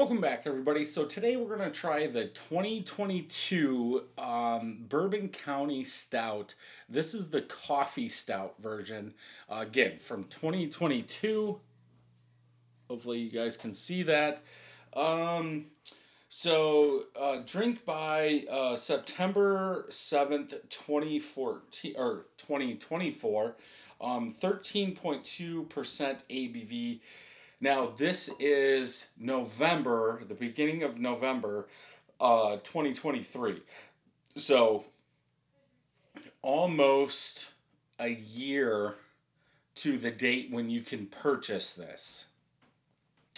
Welcome back, everybody. So today we're going to try the 2022 um, Bourbon County Stout. This is the coffee stout version. Uh, again, from 2022. Hopefully you guys can see that. Um, so uh, drink by uh, September 7th, 2014 or 2024. Um, 13.2% ABV. Now, this is November, the beginning of November, uh, 2023. So, almost a year to the date when you can purchase this.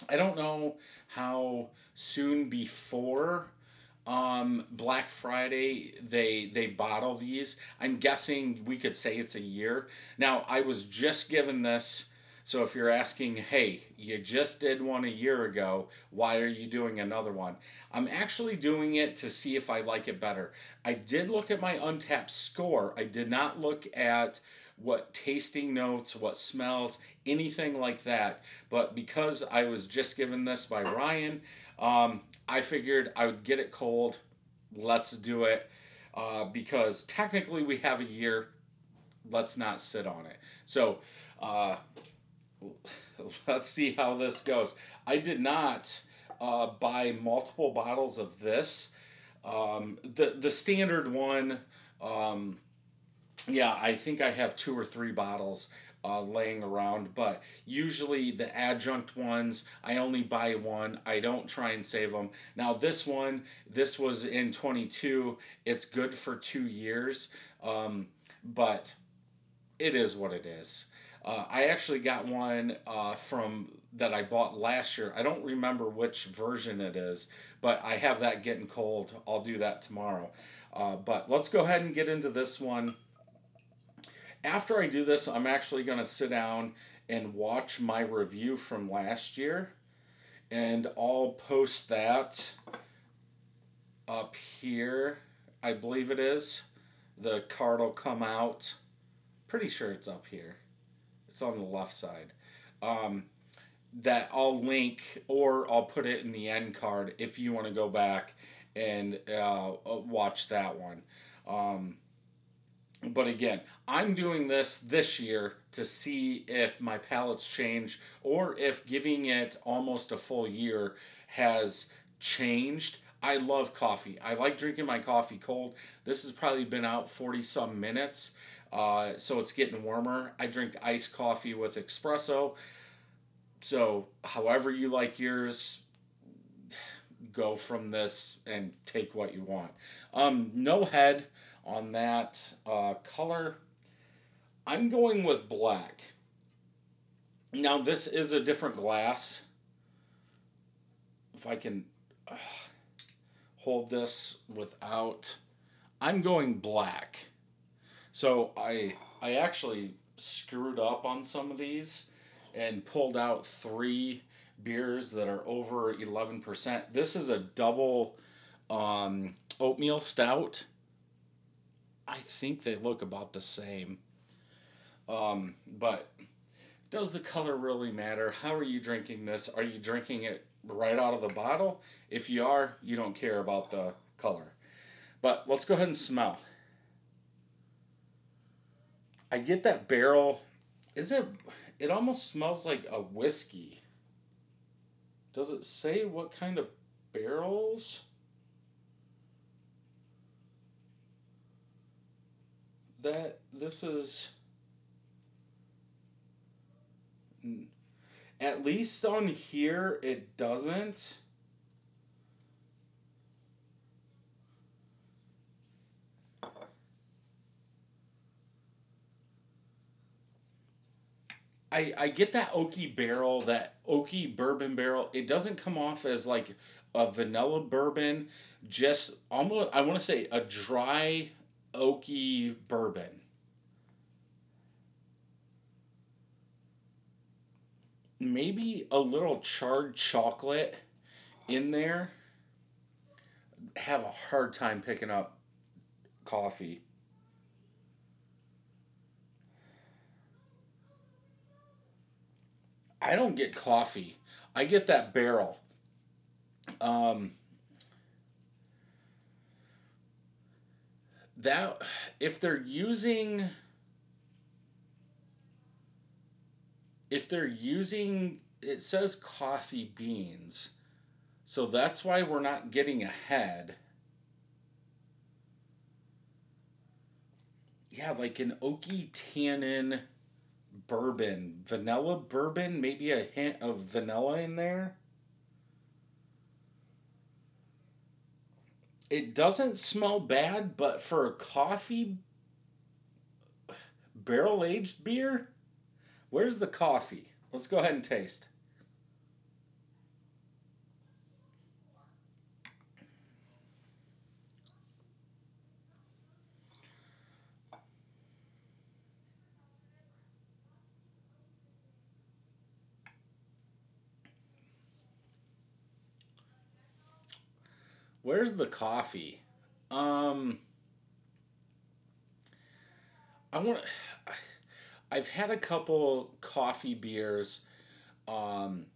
I don't know how soon before um, Black Friday they they bottle these. I'm guessing we could say it's a year. Now I was just given this so if you're asking, hey, you just did one a year ago, why are you doing another one? I'm actually doing it to see if I like it better. I did look at my Untappd score. I did not look at what tasting notes, what smells, anything like that. But because I was just given this by Ryan, um, I figured I would get it cold. Let's do it. Uh, because technically we have a year. Let's not sit on it. So, uh, let's see how this goes. I did not uh, buy multiple bottles of this. Um, the the standard one, um, yeah, I think I have two or three bottles uh, laying around, but usually the adjunct ones, I only buy one. I don't try and save them. Now, this one, this was in 22. It's good for two years, um, but it is what it is. Uh, I actually got one uh, from that I bought last year. I don't remember which version it is, but I have that getting cold. I'll do that tomorrow. Uh, but let's go ahead and get into this one. After I do this, I'm actually going to sit down and watch my review from last year, and I'll post that up here. I believe it is. The card will come out. Pretty sure it's up here. It's on the left side. Um, that I'll link or I'll put it in the end card if you want to go back and uh, uh, watch that one. Um, but again, I'm doing this this year to see if my palate's change or if giving it almost a full year has changed. I love coffee. I like drinking my coffee cold. This has probably been out 40 some minutes. Uh, so it's getting warmer. I drink iced coffee with espresso. So, however you like yours, go from this and take what you want. Um, no head on that uh, color. I'm going with black. Now, this is a different glass. If I can uh, hold this without, I'm going black. So I I actually screwed up on some of these and pulled out three beers that are over 11%. This is a double um, oatmeal stout. I think they look about the same. Um, but does the color really matter? How are you drinking this? Are you drinking it right out of the bottle? If you are, you don't care about the color. But let's go ahead and smell. I get that barrel. Is it? It almost smells like a whiskey. Does it say what kind of barrels? That this is. At least on here, it doesn't. I, I get that oaky barrel, that oaky bourbon barrel. It doesn't come off as like a vanilla bourbon, just almost, I want to say a dry oaky bourbon. Maybe a little charred chocolate in there. Have a hard time picking up coffee. I don't get coffee. I get that barrel. Um, that if they're using if they're using it says coffee beans so that's why we're not getting ahead yeah like an oaky tannin bourbon vanilla bourbon maybe a hint of vanilla in there it doesn't smell bad, but for a coffee barrel aged beer, where's the coffee? Let's go ahead and taste. Where's the coffee? Um, I want. I've had a couple coffee beers, um,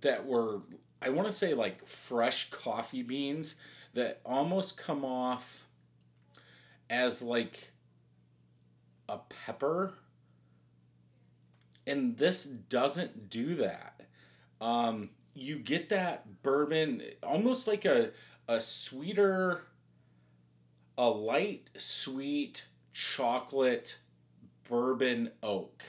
that were I want to say like fresh coffee beans that almost come off as like a pepper. And this doesn't do that. Um, you get that bourbon almost like a a sweeter, a light sweet chocolate bourbon oak.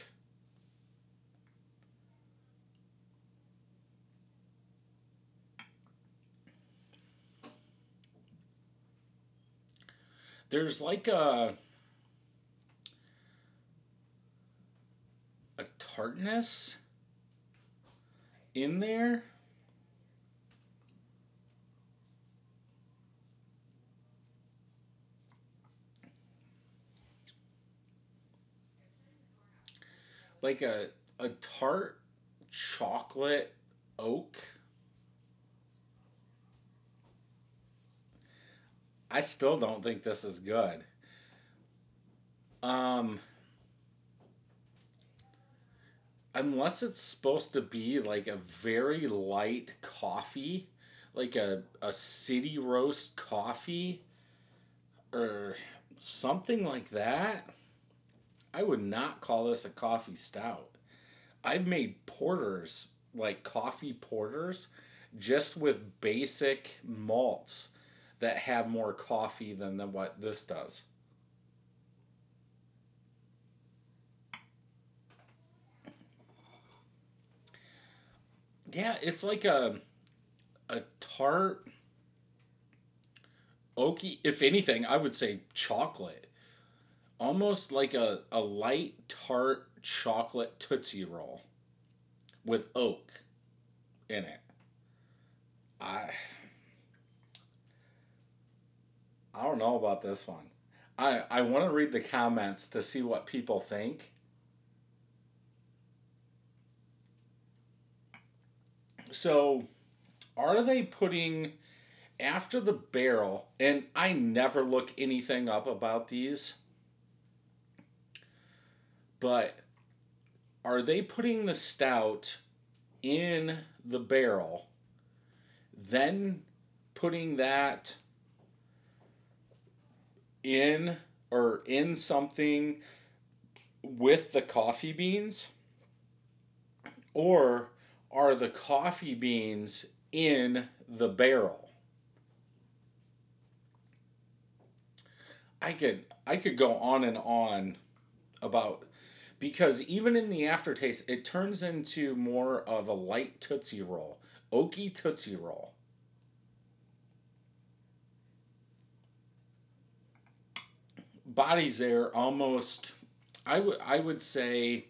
There's like a a tartness in there. Like a a tart chocolate oak. I still don't think this is good. Um unless it's supposed to be like a very light coffee, like a a city roast coffee or something like that. I would not call this a coffee stout. I've made porters, like coffee porters, just with basic malts that have more coffee than the, what this does. Yeah, it's like a a tart oaky if anything i would say chocolate almost like a, a light tart chocolate Tootsie Roll with oak in it. I I don't know about this one. I, I want to read the comments to see what people think. So, are they putting after the barrel, and I never look anything up about these but are they putting the stout in the barrel, then putting that in or in something with the coffee beans? Or are the coffee beans in the barrel? I could I could go on and on about because even in the aftertaste, it turns into more of a light Tootsie Roll, oaky Tootsie Roll. Bodies there almost, I would I would say,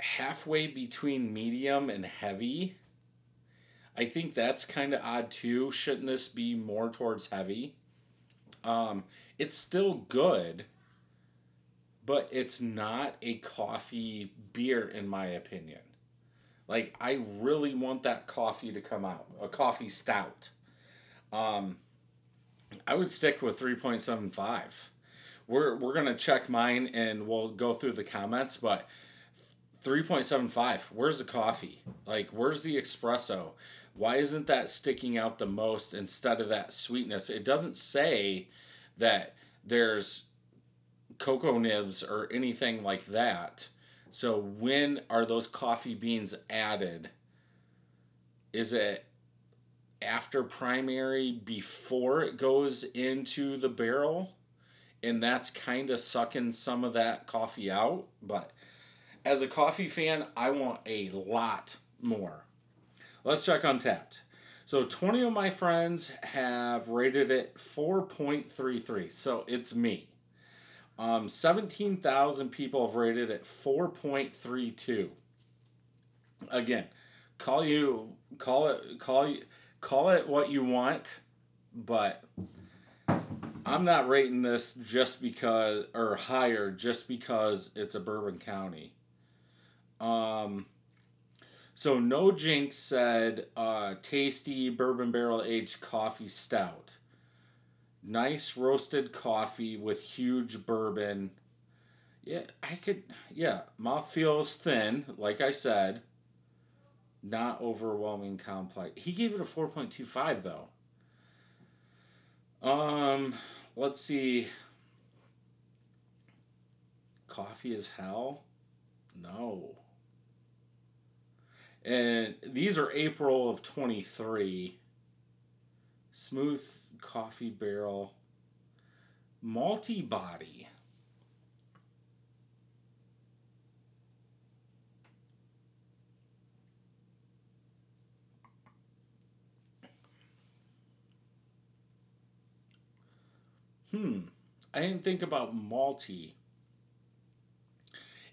halfway between medium and heavy. I think that's kind of odd too. Shouldn't this be more towards heavy? Um, it's still good but it's not a coffee beer in my opinion. Like I really want that coffee to come out, a coffee stout. Um, I would stick with three point seven five. We're we're gonna check mine and we'll go through the comments, but 3.75. Where's the coffee? Like, where's the espresso? Why isn't that sticking out the most instead of that sweetness? It doesn't say that there's cocoa nibs or anything like that. So, when are those coffee beans added? Is it after primary before it goes into the barrel? And that's kind of sucking some of that coffee out. But as a coffee fan, I want a lot more. Let's check Untappd. So 20 of my friends have rated it 4.33. So it's me. Um, 17,000 people have rated it 4.32. Again, call you call it call you call it what you want, but I'm not rating this just because or higher just because it's a Bourbon County. Um so No Jinx said uh, tasty bourbon barrel aged coffee stout. Nice roasted coffee with huge bourbon. Yeah, I could yeah, mouth feels thin, like I said not overwhelming complex. He gave it a 4.25 though. Um, let's see. Coffee is hell? No. And these are April of 23. Smooth coffee barrel. Multi body. Hmm. I didn't think about malty.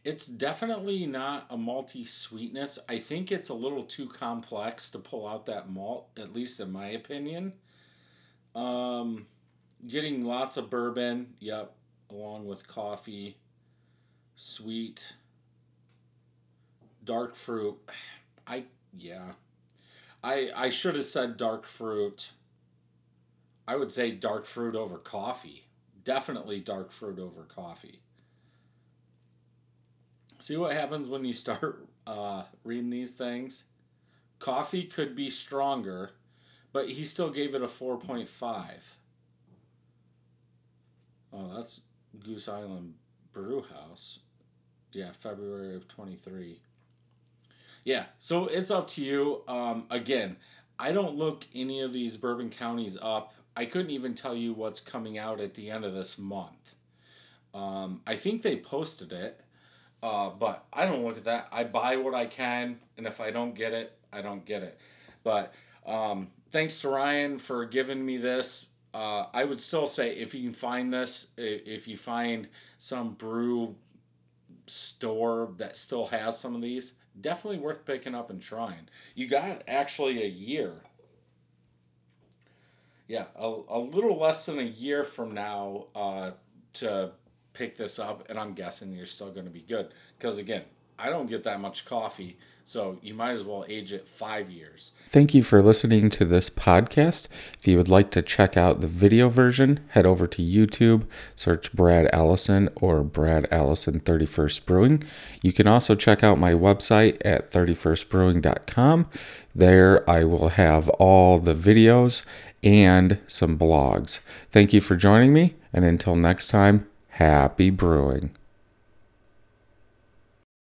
It's definitely not a malty sweetness. I think it's a little too complex to pull out that malt, at least in my opinion. Um, getting lots of bourbon, yep, along with coffee, sweet, dark fruit. I yeah. I I should have said dark fruit I would say dark fruit over coffee. Definitely dark fruit over coffee. See what happens when you start uh, reading these things? Coffee could be stronger, but he still gave it a 4.5. Oh, that's Goose Island Brew House. Yeah, February of 23. Yeah, so it's up to you. Um, again, I don't look any of these bourbon counties up I couldn't even tell you what's coming out at the end of this month. Um, I think they posted it, uh, but I don't look at that. I buy what I can, and if I don't get it, I don't get it. But um, thanks to Ryan for giving me this. Uh, I would still say if you can find this, if you find some brew store that still has some of these, definitely worth picking up and trying. You got actually a year yeah, a, a little less than a year from now uh, to pick this up, and I'm guessing you're still going to be good. Because again, I don't get that much coffee, so you might as well age it five years. Thank you for listening to this podcast. If you would like to check out the video version, head over to YouTube, search Brad Allison or Brad Allison 31st Brewing. You can also check out my website at 31stbrewing.com. There I will have all the videos and some blogs. Thank you for joining me, and until next time, happy brewing.